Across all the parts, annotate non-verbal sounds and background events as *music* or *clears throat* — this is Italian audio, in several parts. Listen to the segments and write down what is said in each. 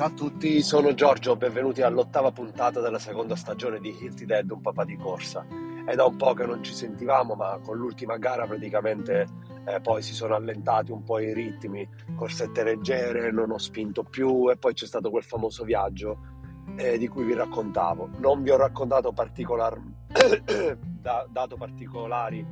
Ciao a tutti, sono Giorgio, benvenuti all'ottava puntata della seconda stagione di Hilti Dead, un papà di corsa. È da un po' che non ci sentivamo, ma con l'ultima gara praticamente eh, poi si sono allentati un po' i ritmi, corsette leggere, non ho spinto più e poi c'è stato quel famoso viaggio eh, di cui vi raccontavo. Non vi ho raccontato particolar... *coughs* da, dato particolari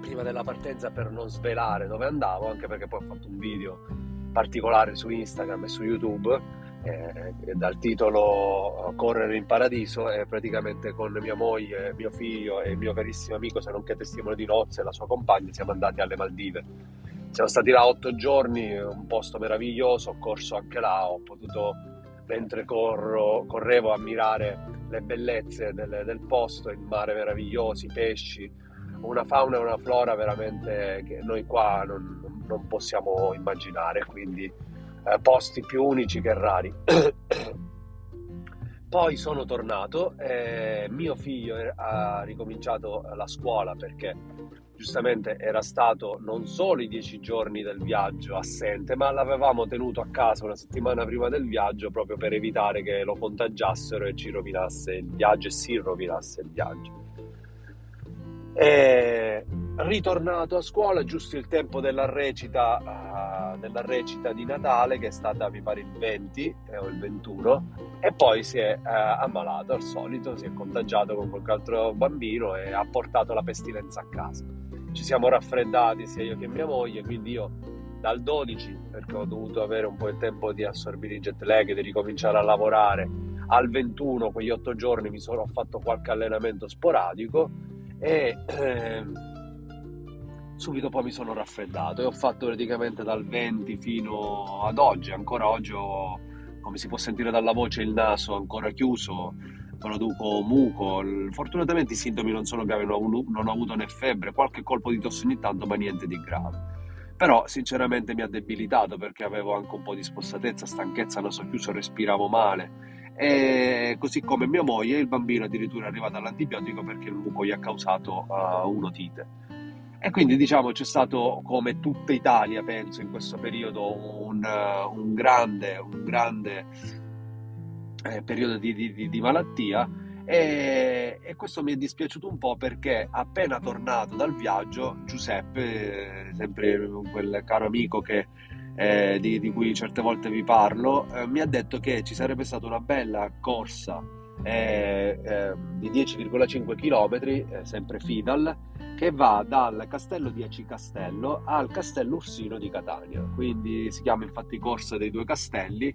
prima della partenza per non svelare dove andavo, anche perché poi ho fatto un video particolare su Instagram e su YouTube eh, dal titolo Correre in Paradiso e praticamente con mia moglie, mio figlio e mio carissimo amico, se non che testimone di nozze la sua compagna, siamo andati alle Maldive. Siamo stati là otto giorni, un posto meraviglioso, ho corso anche là, ho potuto, mentre corro, correvo, ammirare le bellezze del, del posto, il mare meraviglioso, i pesci, una fauna e una flora veramente che noi qua non, non possiamo immaginare, quindi eh, posti più unici che rari. *coughs* Poi sono tornato, e mio figlio ha ricominciato la scuola perché giustamente era stato non solo i dieci giorni del viaggio assente, ma l'avevamo tenuto a casa una settimana prima del viaggio proprio per evitare che lo contagiassero e ci rovinasse il viaggio e si rovinasse il viaggio. E ritornato a scuola giusto il tempo della recita, uh, della recita di Natale che è stata mi pare il 20 eh, o il 21 e poi si è uh, ammalato al solito, si è contagiato con qualche altro bambino e ha portato la pestilenza a casa. Ci siamo raffreddati sia io che mia moglie, quindi io dal 12 perché ho dovuto avere un po' il tempo di assorbire il jet lag e di ricominciare a lavorare al 21 quegli 8 giorni mi sono fatto qualche allenamento sporadico e ehm, subito poi mi sono raffreddato e ho fatto praticamente dal 20 fino ad oggi, ancora oggi ho, come si può sentire dalla voce, il naso ancora chiuso, produco muco, fortunatamente i sintomi non sono gravi, non ho avuto né febbre, qualche colpo di tosse ogni tanto, ma niente di grave. Però sinceramente mi ha debilitato perché avevo anche un po' di spossatezza, stanchezza, naso chiuso, respiravo male. E così come mia moglie, il bambino addirittura è arrivato all'antibiotico perché il muco gli ha causato uh, un'otite. E quindi diciamo c'è stato, come tutta Italia, penso, in questo periodo un, uh, un grande, un grande eh, periodo di, di, di malattia. E, e, questo mi è dispiaciuto un po' perché appena tornato dal viaggio Giuseppe, sempre quel caro amico che eh, di, di, cui certe volte vi parlo, eh, mi ha detto che ci sarebbe stata una bella corsa eh, ehm, di 10,5 km, eh, sempre Fidal, che va dal castello di Aci Castello al castello Ursino di Catania. Quindi si chiama infatti Corsa dei Due Castelli.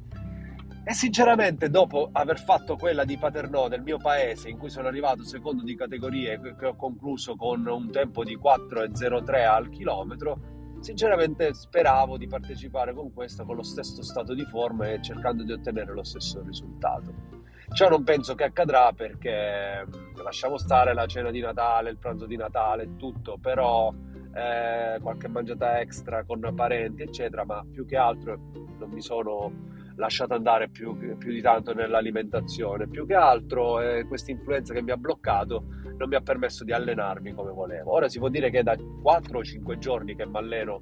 E sinceramente, dopo aver fatto quella di Paternò del mio paese, in cui sono arrivato secondo di categorie, che ho concluso con un tempo di 4,03 al chilometro, Sinceramente speravo di partecipare con questa con lo stesso stato di forma e cercando di ottenere lo stesso risultato. Ciò non penso che accadrà perché mm, lasciamo stare la cena di Natale, il pranzo di Natale tutto, però eh, qualche mangiata extra con parenti, eccetera, ma più che altro non mi sono lasciato andare più, più di tanto nell'alimentazione. Più che altro eh, questa influenza che mi ha bloccato non mi ha permesso di allenarmi come volevo. Ora si può dire che da 4 o 5 giorni che mi alleno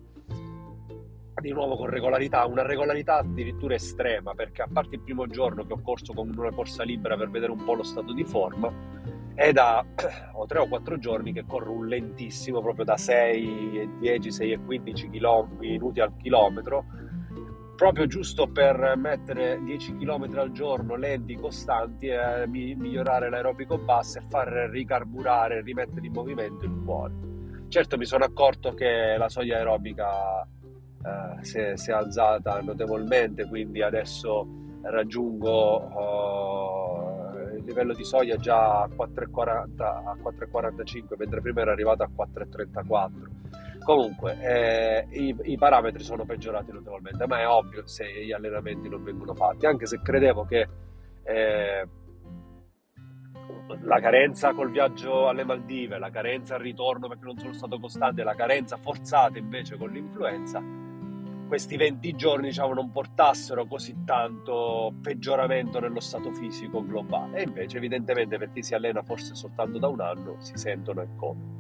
di nuovo con regolarità, una regolarità addirittura estrema, perché a parte il primo giorno che ho corso con una corsa libera per vedere un po' lo stato di forma, è da *clears throat* o 3 o 4 giorni che corro un lentissimo, proprio da 6 e 10, 6 e 15 minuti al chilometro, proprio giusto per mettere 10 km al giorno lenti, costanti e migliorare l'aerobico basso e far ricarburare, rimettere in movimento il cuore. Certo mi sono accorto che la soglia aerobica eh, si, è, si, è, alzata notevolmente, quindi adesso raggiungo uh, il livello di soglia già a 4,40 a 4,45 mentre prima era arrivato a 4,34 Comunque, eh, i, i, parametri sono peggiorati notevolmente, ma è ovvio se gli allenamenti non vengono fatti, anche se credevo che eh, la carenza col viaggio alle Maldive, la carenza al ritorno perché non sono stato costante, la carenza forzata invece con l'influenza, questi 20 giorni diciamo, non portassero così tanto peggioramento nello stato fisico globale. E invece, evidentemente, per chi si allena forse soltanto da un anno, si sentono e come.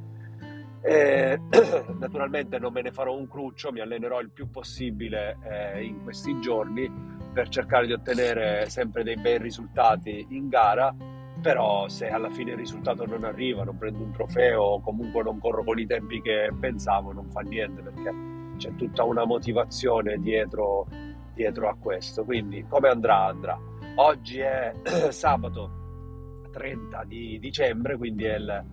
Eh, *clears throat* naturalmente non me ne farò un cruccio, mi allenerò il più possibile eh, in questi giorni, per cercare di ottenere sempre dei bei risultati in gara, però se alla fine il risultato non arriva, non prendo un trofeo o comunque non corro con i tempi che pensavo, non fa niente perché c'è tutta una motivazione dietro, dietro a questo. Quindi come andrà? Andrà. Oggi è *clears throat* sabato 30 di dicembre, quindi è, il,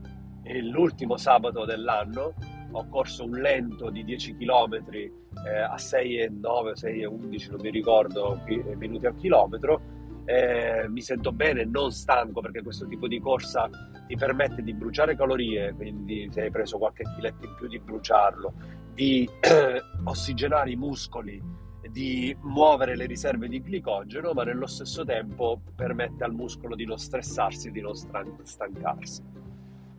è l'ultimo sabato dell'anno. Ho corso un lento di 10 km eh, a 6,9, 6,11, non mi ricordo, minuti al chilometro. Eh, mi sento bene, non stanco perché questo tipo di corsa ti permette di bruciare calorie, quindi se hai preso qualche chiletto in più di bruciarlo, di *clears throat* ossigenare i muscoli, di muovere le riserve di glicogeno, ma nello stesso tempo permette al muscolo di non stressarsi di non stancarsi.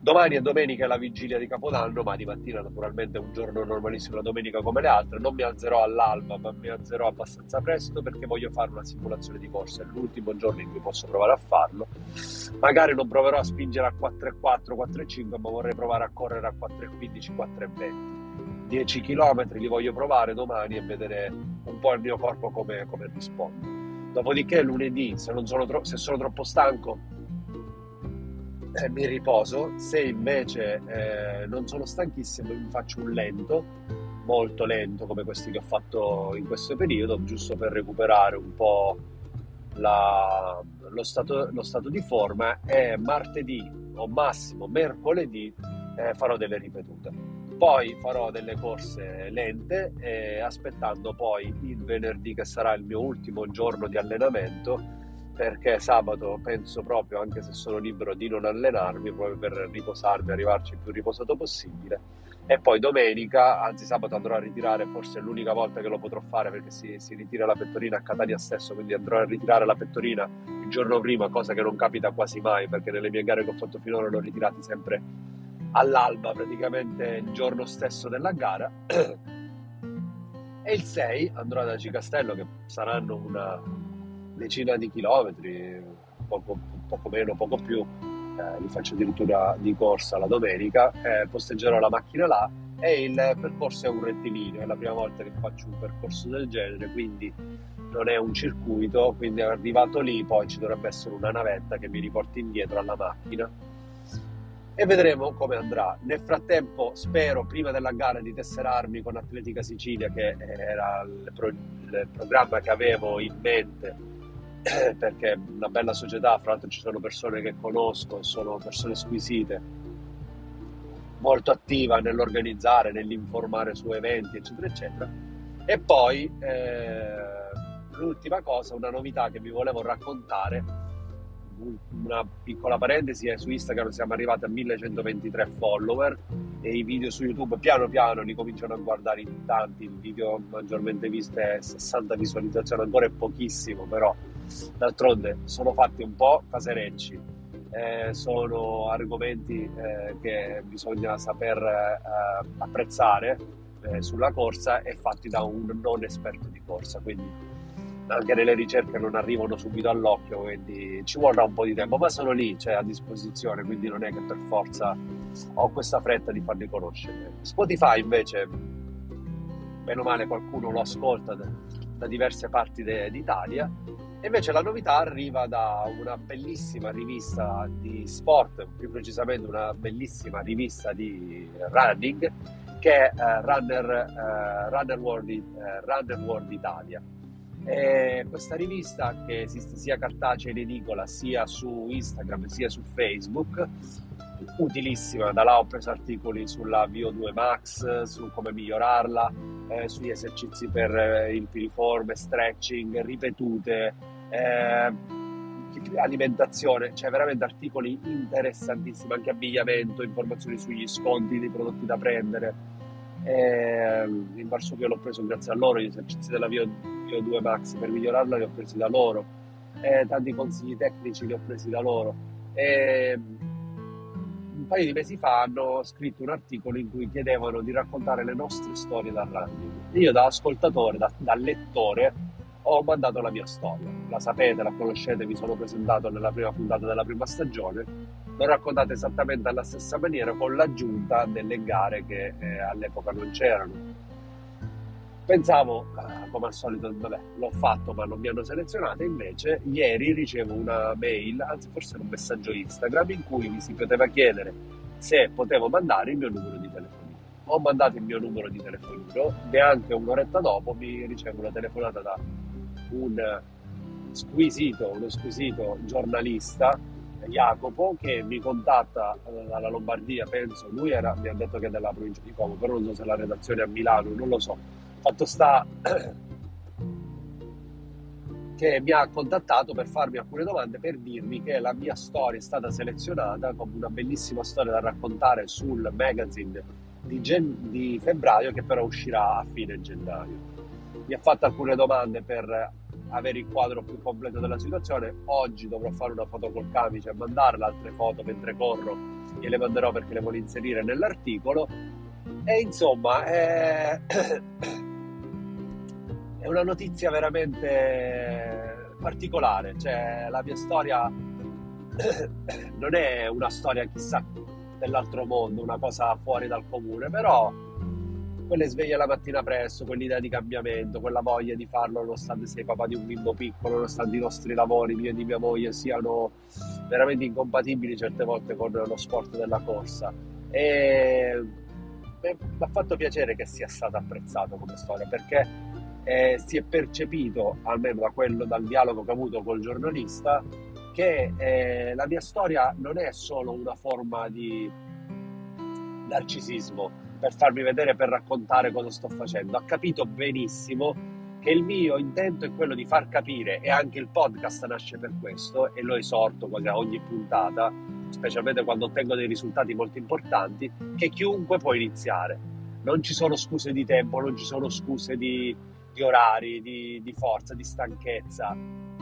Domani è domenica, è la vigilia di Capodanno, ma di mattina naturalmente è un giorno normalissimo, la domenica come le altre. Non mi alzerò all'alba, ma mi alzerò abbastanza presto perché voglio fare una simulazione di corsa. È l'ultimo giorno in cui posso provare a farlo. Magari non proverò a spingere a 4,4, 4,5, ma vorrei provare a correre a 4,15, 4,20. 10 km li voglio provare domani e vedere un po' il mio corpo come, come risponde. Dopodiché lunedì, se, sono, tro- se sono troppo stanco, eh, mi riposo, se invece eh, non sono stanchissimo mi faccio un lento, molto lento come questi che ho fatto in questo periodo, giusto per recuperare un po' la, lo, stato, lo, stato, di forma e martedì o massimo mercoledì eh, farò delle ripetute. Poi farò delle corse lente e aspettando poi il venerdì che sarà il mio ultimo giorno di allenamento perché sabato penso proprio, anche se sono libero, di non allenarmi proprio per riposarmi, arrivarci il più riposato possibile. E poi domenica, anzi sabato andrò a ritirare, forse è l'unica volta che lo potrò fare perché si, si ritira la pettorina a Catania stesso, quindi andrò a ritirare la pettorina il giorno prima, cosa che non capita quasi mai perché nelle mie gare che ho fatto finora l'ho ritirati sempre all'alba, praticamente il giorno stesso della gara. e il 6 andrò ad Acicastello che saranno una, decina di chilometri, poco, poco meno, poco più, eh, li faccio addirittura di corsa la domenica, eh, posteggerò la macchina là. E il percorso è un rettilineo, è la prima volta che faccio un percorso del genere, quindi non è un circuito, quindi arrivato lì poi ci dovrebbe essere una navetta che mi riporti indietro alla macchina e vedremo come andrà. Nel frattempo spero prima della gara di tesserarmi con Atletica Sicilia che era il, pro- il programma che avevo in mente *clears throat* perché è una bella società, fra l'altro ci sono persone che conosco, sono persone squisite, molto attiva nell'organizzare, nell'informare su eventi, eccetera, eccetera. E poi eh, l'ultima cosa, una novità che vi volevo raccontare, una piccola parentesi, è su Instagram siamo arrivati a 1123 follower e i video su YouTube piano piano li cominciano a guardare in tanti, il video maggiormente visto è 60 visualizzazioni, ancora è pochissimo, però D'altronde sono fatti un po' caserecci, eh, sono argomenti eh, che bisogna saper eh, apprezzare eh, sulla corsa e fatti da un non esperto di corsa, quindi anche nelle ricerche non arrivano subito all'occhio, quindi ci vorrà un po' di tempo, ma sono lì, cioè a disposizione, quindi non è che per forza ho questa fretta di farli conoscere. Spotify invece, meno male qualcuno lo ascolta da, diverse parti de, d'Italia e invece la novità arriva da una bellissima rivista di sport, più precisamente una bellissima rivista di running, che è uh, Runner, uh, Runner, World, uh, Runner World Italia. E questa rivista, che esiste sia cartacea in edicola sia su Instagram sia su Facebook, utilissima. Da là ho preso articoli sulla VO2 Max, su come migliorarla, eh, sugli esercizi per eh, il piriforme, stretching, ripetute, eh, alimentazione, cioè veramente articoli interessantissimi, anche abbigliamento, informazioni sugli sconti dei prodotti da prendere. Eh, in Varsovia l'ho preso grazie a loro, gli esercizi della VO2 Max per migliorarla li ho presi da loro, eh, tanti consigli tecnici li ho presi da loro. Eh, paio di mesi fa hanno scritto un articolo in cui chiedevano di raccontare le nostre storie dal running. Io da ascoltatore, da, da lettore, ho mandato la mia storia. La sapete, la conoscete, vi sono presentato nella prima puntata della prima stagione. L'ho raccontata esattamente alla stessa maniera con l'aggiunta delle gare che eh, all'epoca non c'erano. Pensavo, eh, come al solito, vabbè, l'ho fatto ma non mi hanno selezionato, invece ieri ricevo una mail, anzi forse un messaggio Instagram, in cui mi si poteva chiedere se potevo mandare il mio numero di telefonino. Ho mandato il mio numero di telefonino, neanche un'oretta dopo mi ricevo una telefonata da un squisito, uno squisito giornalista, Jacopo, che mi contatta eh, dalla Lombardia, penso, lui era, mi ha detto che è della provincia di Como, però non so se la redazione è a Milano, non lo so Fatto sta *clears throat* che mi ha contattato per farmi alcune domande per dirmi che la mia storia è stata selezionata come una bellissima storia da raccontare sul magazine di, gen- di febbraio che però uscirà a fine gennaio. Mi ha fatto alcune domande per avere il quadro più completo della situazione. Oggi dovrò fare una foto col camice e mandarle altre foto mentre corro, gliele manderò perché le voglio inserire nell'articolo. E insomma, eh... *coughs* è una notizia veramente particolare, cioè la mia storia *coughs* non è una storia chissà dell'altro mondo, una cosa fuori dal comune, però quelle sveglie la mattina presto, quell'idea di cambiamento, quella voglia di farlo nonostante sei papà di un bimbo piccolo, nonostante i nostri lavori, mio e di mia moglie, siano veramente incompatibili certe volte con lo sport della corsa. E mi ha fatto piacere che sia stata apprezzata come storia perché eh, si è percepito, almeno da quello, dal dialogo che ho avuto col giornalista, che eh, la mia storia non è solo una forma di narcisismo per farmi vedere, per raccontare cosa sto facendo. Ha capito benissimo che il mio intento è quello di far capire, e anche il podcast nasce per questo, e lo esorto quasi a ogni puntata, specialmente quando ottengo dei risultati molto importanti, che chiunque può iniziare. Non ci sono scuse di tempo, non ci sono scuse di, di orari, di, di, forza, di stanchezza,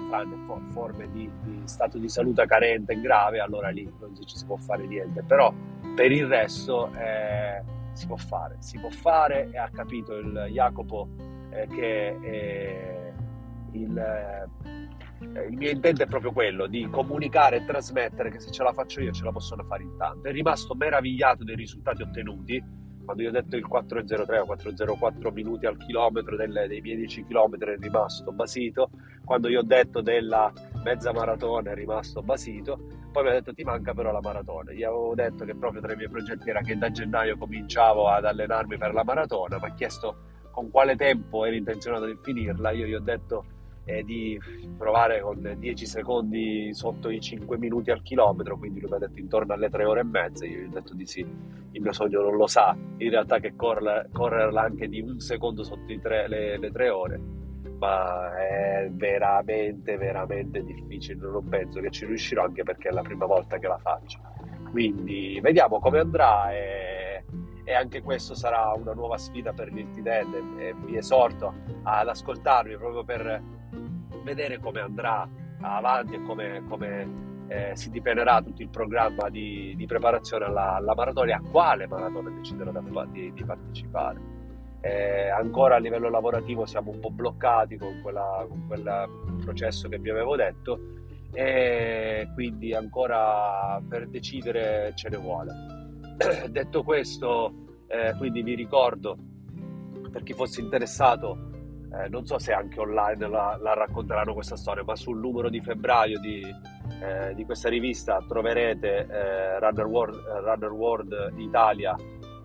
tranne forme di, di, stato di salute carente e grave, allora lì non ci si può fare niente. Però per il resto eh, si può fare, si può fare e ha capito il Jacopo eh, che eh, il, eh, il mio intento è proprio quello di comunicare e trasmettere che se ce la faccio io ce la possono fare in tanto. È rimasto meravigliato dei risultati ottenuti quando io ho detto il 4.03 o 4.04 minuti al chilometro delle, dei miei 10 km è rimasto basito, quando io ho detto della mezza maratona è rimasto basito, poi mi ha detto ti manca però la maratona, gli avevo detto che proprio tra i miei progetti era che da gennaio cominciavo ad allenarmi per la maratona, mi ha chiesto con quale tempo ero intenzionato di finirla, io gli ho detto eh, di provare con 10 secondi sotto i 5 minuti al chilometro, quindi lui mi ha detto intorno alle 3 ore e mezza, io gli ho detto di sì, il mio sogno non lo sa, in realtà che correrla, anche di un secondo sotto tre, le, le 3 ore, ma è veramente, veramente difficile, non penso che ci riuscirò anche perché è la prima volta che la faccio. Quindi vediamo come andrà e, e anche questo sarà una nuova sfida per l'Ilti Dead e vi esorto ad ascoltarmi proprio per vedere come andrà avanti e come, come eh, si dipenerà tutto il programma di, di preparazione alla, alla, maratona e a quale maratona deciderò di, di partecipare. Eh, ancora a livello lavorativo siamo un po' bloccati con, quella, con quel processo che vi avevo detto e quindi ancora per decidere ce ne vuole. *clears throat* Detto questo, eh, quindi vi ricordo per chi fosse interessato eh, non so se anche online la, la, racconteranno questa storia, ma sul numero di febbraio di, eh, di questa rivista troverete eh, Runner, World, Runner, World, Italia,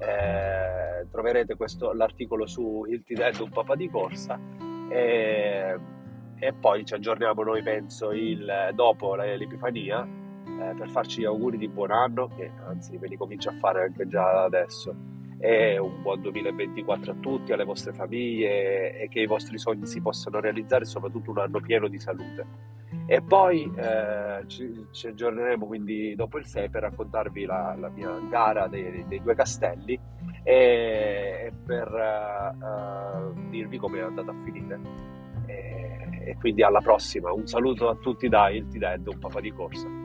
eh, troverete questo, l'articolo su il Dead, un papà di corsa e, e, poi ci aggiorniamo noi penso il, dopo l'Epifania eh, per farci gli auguri di buon anno, che anzi ve li comincio a fare anche già adesso e un buon 2024 a tutti, alle vostre famiglie e che i vostri sogni si possano realizzare, soprattutto un anno pieno di salute. E poi eh, ci, ci, aggiorneremo quindi dopo il 6 per raccontarvi la, la mia gara dei, dei, due castelli e, per uh, dirvi come è andata a finire. E, e, quindi alla prossima. Un saluto a tutti da Il Dead, un papà di corsa.